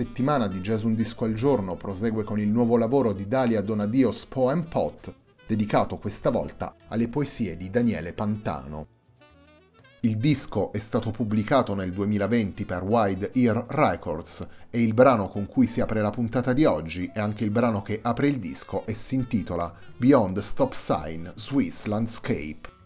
Settimana di Jazz Un Disco al Giorno prosegue con il nuovo lavoro di Dalia Donadios Poem Pot, dedicato questa volta alle poesie di Daniele Pantano. Il disco è stato pubblicato nel 2020 per Wide Ear Records e il brano con cui si apre la puntata di oggi è anche il brano che apre il disco e si intitola Beyond Stop Sign Swiss Landscape.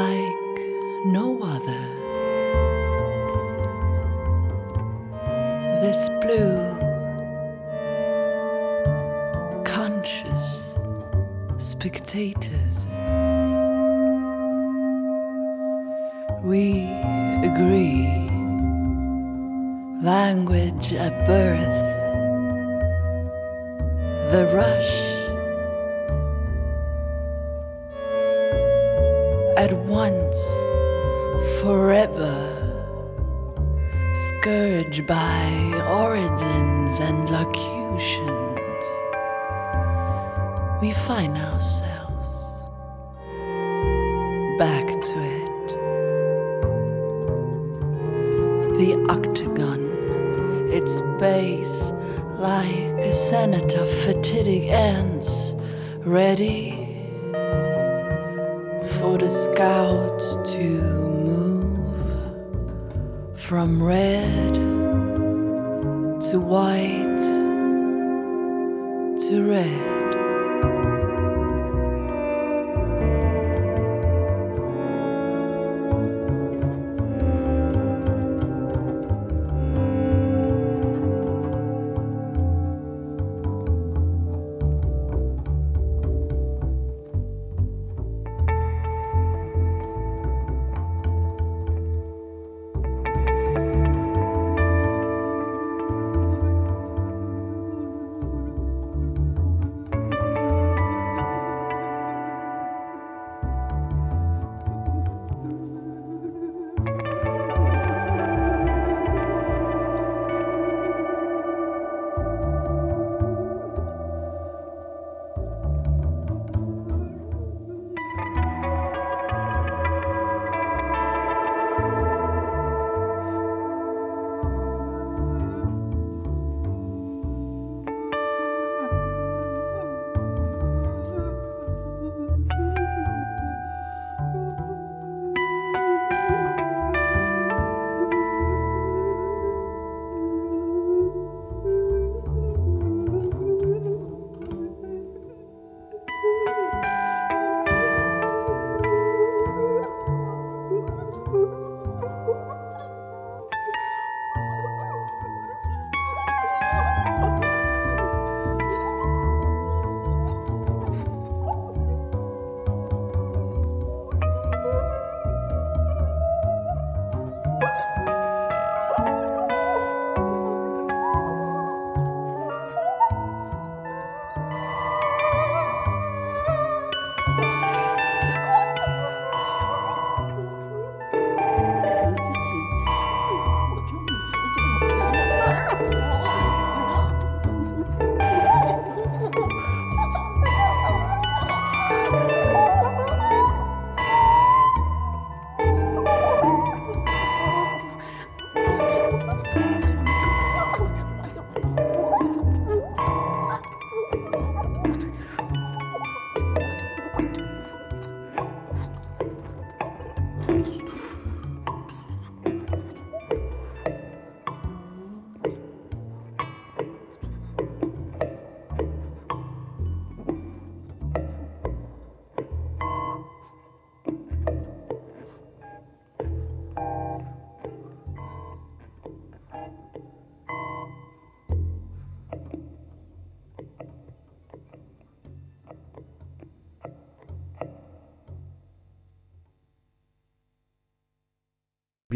Like no other. This blue, conscious spectators. We agree language at birth, the rush at once, forever, scourged by origins and locutions, we find ourselves back to it. The octagon its base like a senate of fatidic ants, ready for the scouts to move from red to white to red.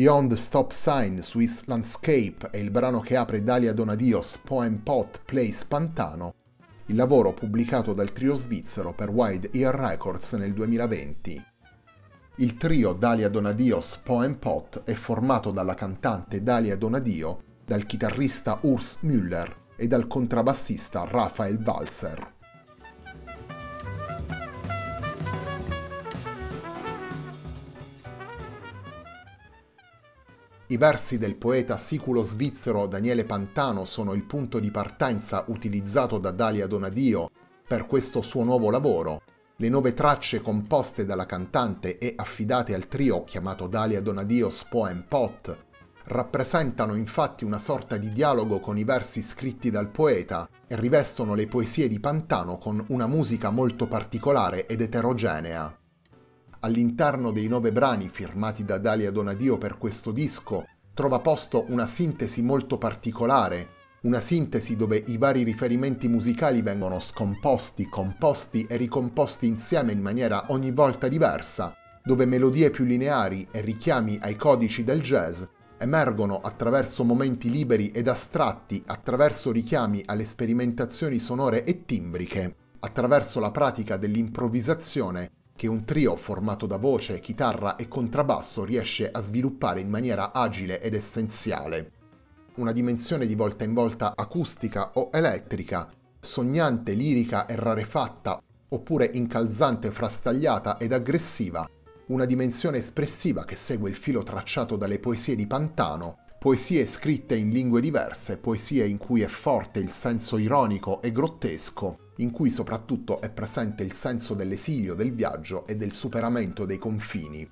Beyond Stop Sign, Swiss Landscape è il brano che apre Dalia Donadios Poem Pot Place Pantano, il lavoro pubblicato dal trio svizzero per Wide Ear Records nel 2020. Il trio Dalia Donadios Poem Pot è formato dalla cantante Dalia Donadio, dal chitarrista Urs Müller e dal contrabbassista Raphael Walzer. I versi del poeta siculo svizzero Daniele Pantano sono il punto di partenza utilizzato da Dalia Donadio per questo suo nuovo lavoro. Le nove tracce composte dalla cantante e affidate al trio chiamato Dalia Donadio's Poem Pot rappresentano infatti una sorta di dialogo con i versi scritti dal poeta e rivestono le poesie di Pantano con una musica molto particolare ed eterogenea. All'interno dei nove brani firmati da Dalia Donadio per questo disco trova posto una sintesi molto particolare, una sintesi dove i vari riferimenti musicali vengono scomposti, composti e ricomposti insieme in maniera ogni volta diversa, dove melodie più lineari e richiami ai codici del jazz emergono attraverso momenti liberi ed astratti, attraverso richiami alle sperimentazioni sonore e timbriche, attraverso la pratica dell'improvvisazione che un trio formato da voce, chitarra e contrabbasso riesce a sviluppare in maniera agile ed essenziale. Una dimensione di volta in volta acustica o elettrica, sognante, lirica e rarefatta, oppure incalzante, frastagliata ed aggressiva, una dimensione espressiva che segue il filo tracciato dalle poesie di Pantano, poesie scritte in lingue diverse, poesie in cui è forte il senso ironico e grottesco, in cui soprattutto è presente il senso dell'esilio, del viaggio e del superamento dei confini.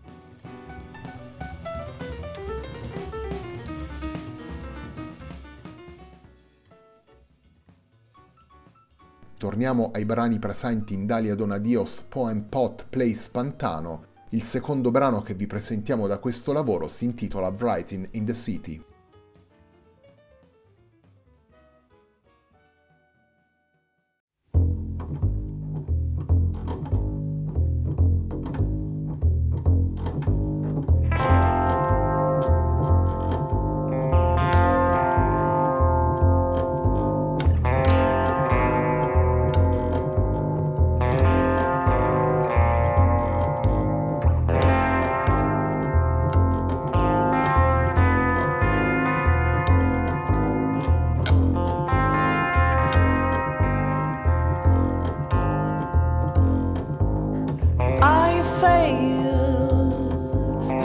Torniamo ai brani presenti in Dalia Donadios Poem Pot Place Pantano. Il secondo brano che vi presentiamo da questo lavoro si intitola Writing in the City. fail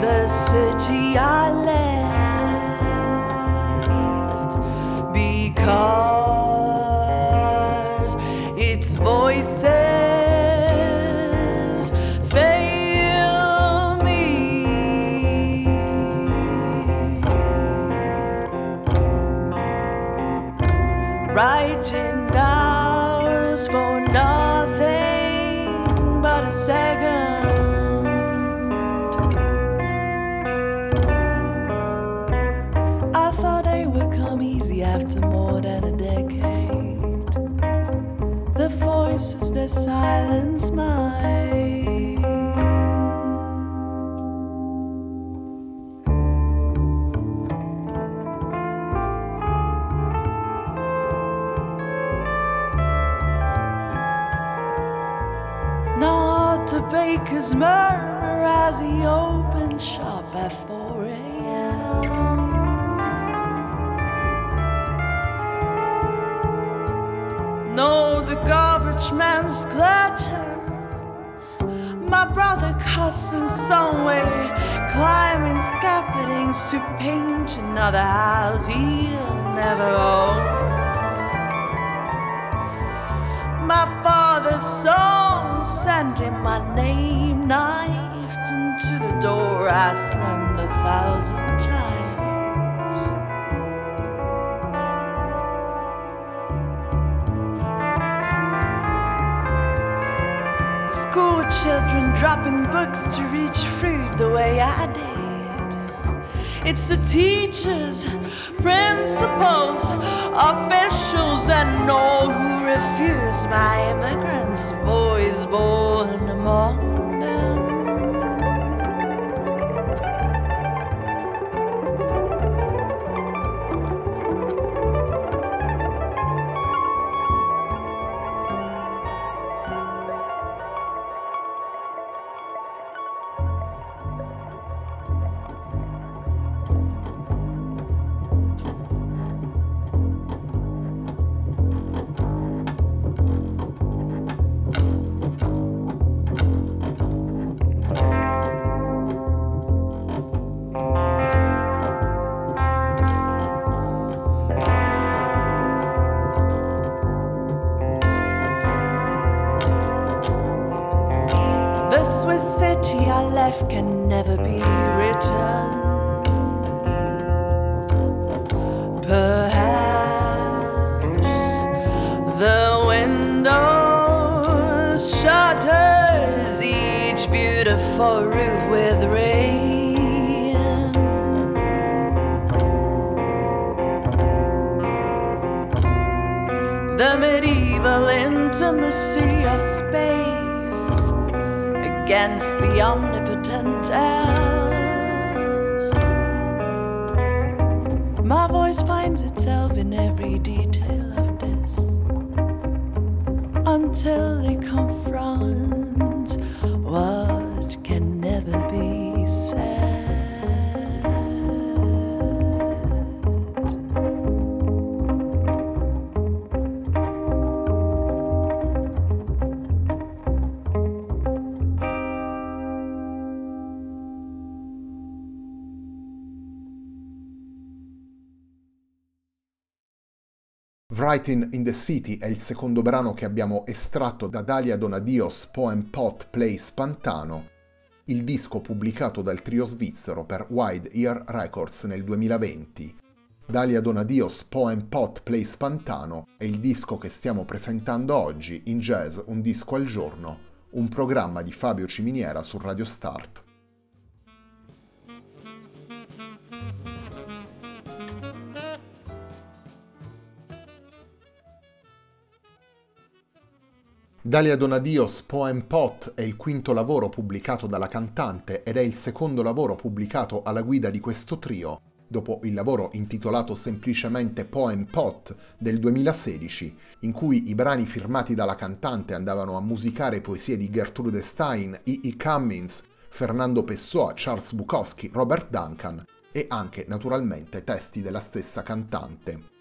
the city I left. voices that silence mine. Not the baker's murmur as he opens shop at four. Clatter. My brother cousin somewhere climbing scaffoldings to paint another house he'll never own. My father's song sending my name knifed into the door I slammed a thousand times. Dropping books to reach fruit the way I did. It's the teachers, principals, officials, and all who refuse my immigrants, boys born among beautiful roof with rain. The medieval intimacy of space against the omnipotent elves. My voice finds itself in every detail of this until it Writing in the City è il secondo brano che abbiamo estratto da Dalia Donadios Poem Pot Plays Pantano, il disco pubblicato dal trio svizzero per Wide Ear Records nel 2020. Dalia Donadios Poem Pot Plays Pantano è il disco che stiamo presentando oggi in Jazz Un disco al giorno, un programma di Fabio Ciminiera su Radio Start. Dalia Donadios Poem Pot è il quinto lavoro pubblicato dalla cantante ed è il secondo lavoro pubblicato alla guida di questo trio, dopo il lavoro intitolato semplicemente Poem Pot del 2016, in cui i brani firmati dalla cantante andavano a musicare poesie di Gertrude Stein, E. E. Cummins, Fernando Pessoa, Charles Bukowski, Robert Duncan e anche naturalmente testi della stessa cantante.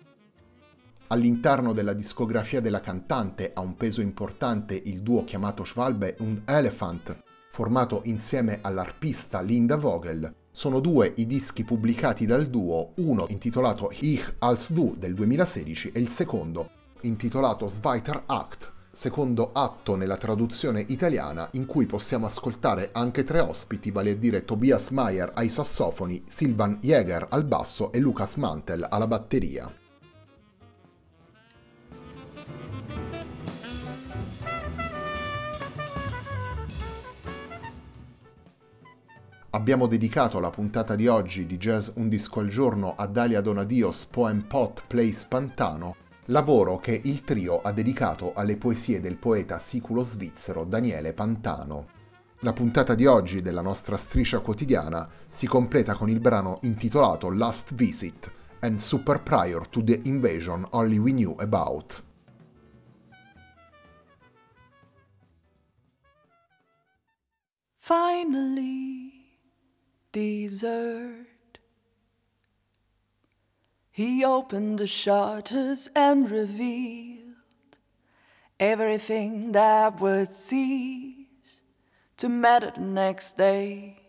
All'interno della discografia della cantante ha un peso importante il duo chiamato Schwalbe und Elephant, formato insieme all'arpista Linda Vogel. Sono due i dischi pubblicati dal duo, uno intitolato Ich als Du del 2016 e il secondo intitolato Zweiter Act, secondo atto nella traduzione italiana in cui possiamo ascoltare anche tre ospiti, vale a dire Tobias Mayer ai sassofoni, Silvan Jäger al basso e Lucas Mantel alla batteria. Abbiamo dedicato la puntata di oggi di Jazz Un disco al giorno a Dalia Donadios Poem Pot Plays Pantano, lavoro che il trio ha dedicato alle poesie del poeta siculo-svizzero Daniele Pantano. La puntata di oggi della nostra striscia quotidiana si completa con il brano intitolato Last Visit and Super Prior to the Invasion Only We Knew About. Finally, desert. He opened the shutters and revealed everything that would cease to matter the next day.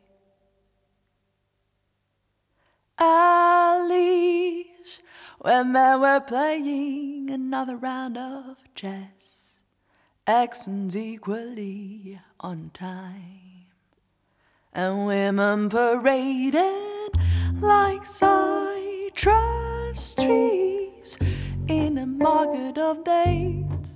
Least when they were playing another round of chess, accents equally on time and women paraded like citrus trees in a market of dates.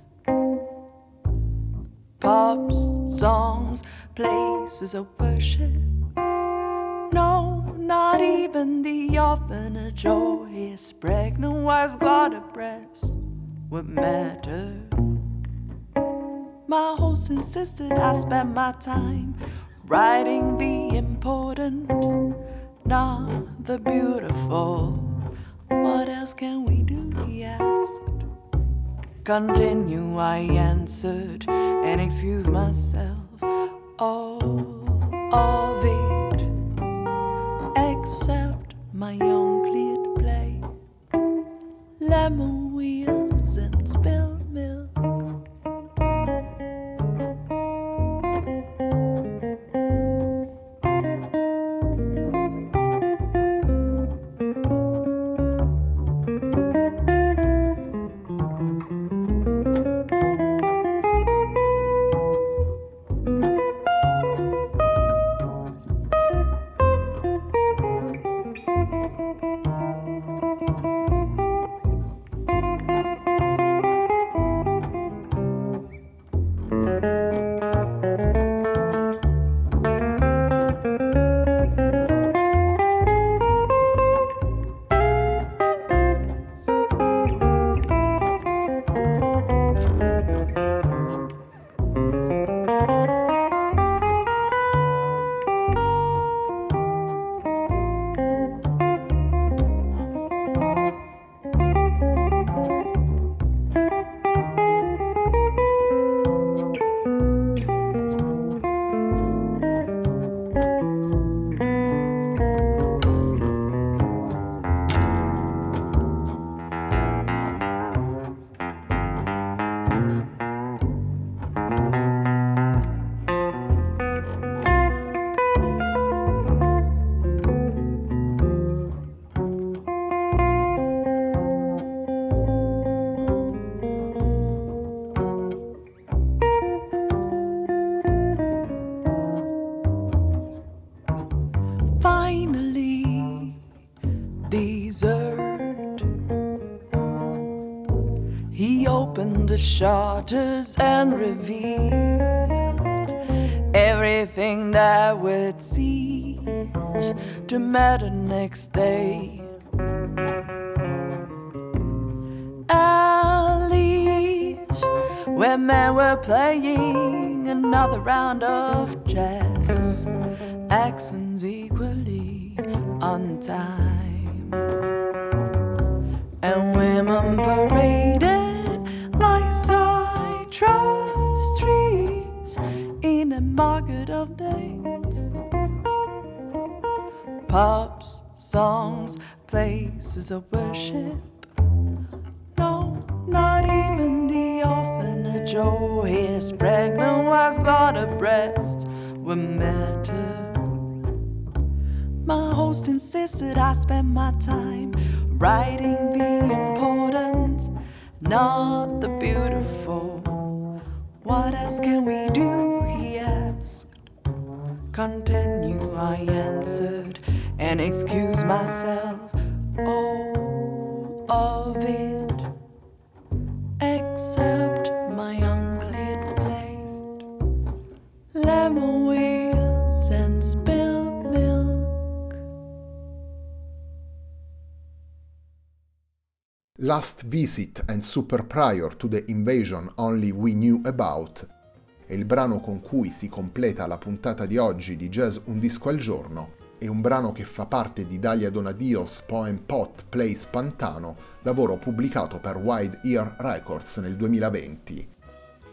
Pops, songs, places of worship. No, not even the orphanage or his pregnant wife's glad breast would matter. My host insisted I spend my time writing the important, not the beautiful. What else can we do? He asked. Continue, I answered, and excuse myself. All of it, except my young cleared plate, lemon wheels the shutters and revealed everything that would cease to matter next day. Alleys where men were playing another round of chess, accents equally on time, and women paraded market of dates. Pubs, songs, places of worship. No, not even the orphanage. Oh, his pregnant wife's got a breast would matter. My host insisted I spend my time writing the important, not the beautiful. What else can we do? He asked. Continue, I answered, and excused myself. All of it, except my plate, lemon wheels and spilled milk. Last Visit and Super Prior to the Invasion Only We Knew About è il brano con cui si completa la puntata di oggi di Jazz Un Disco al Giorno. È un brano che fa parte di Dalia Donadios Poem Pot Plays Pantano, lavoro pubblicato per Wide Ear Records nel 2020.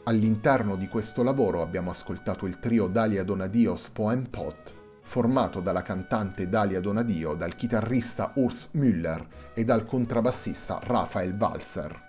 All'interno di questo lavoro abbiamo ascoltato il trio Dalia Donadios Poem Pot, formato dalla cantante Dalia Donadio, dal chitarrista Urs Müller e dal contrabbassista Rafael Walser.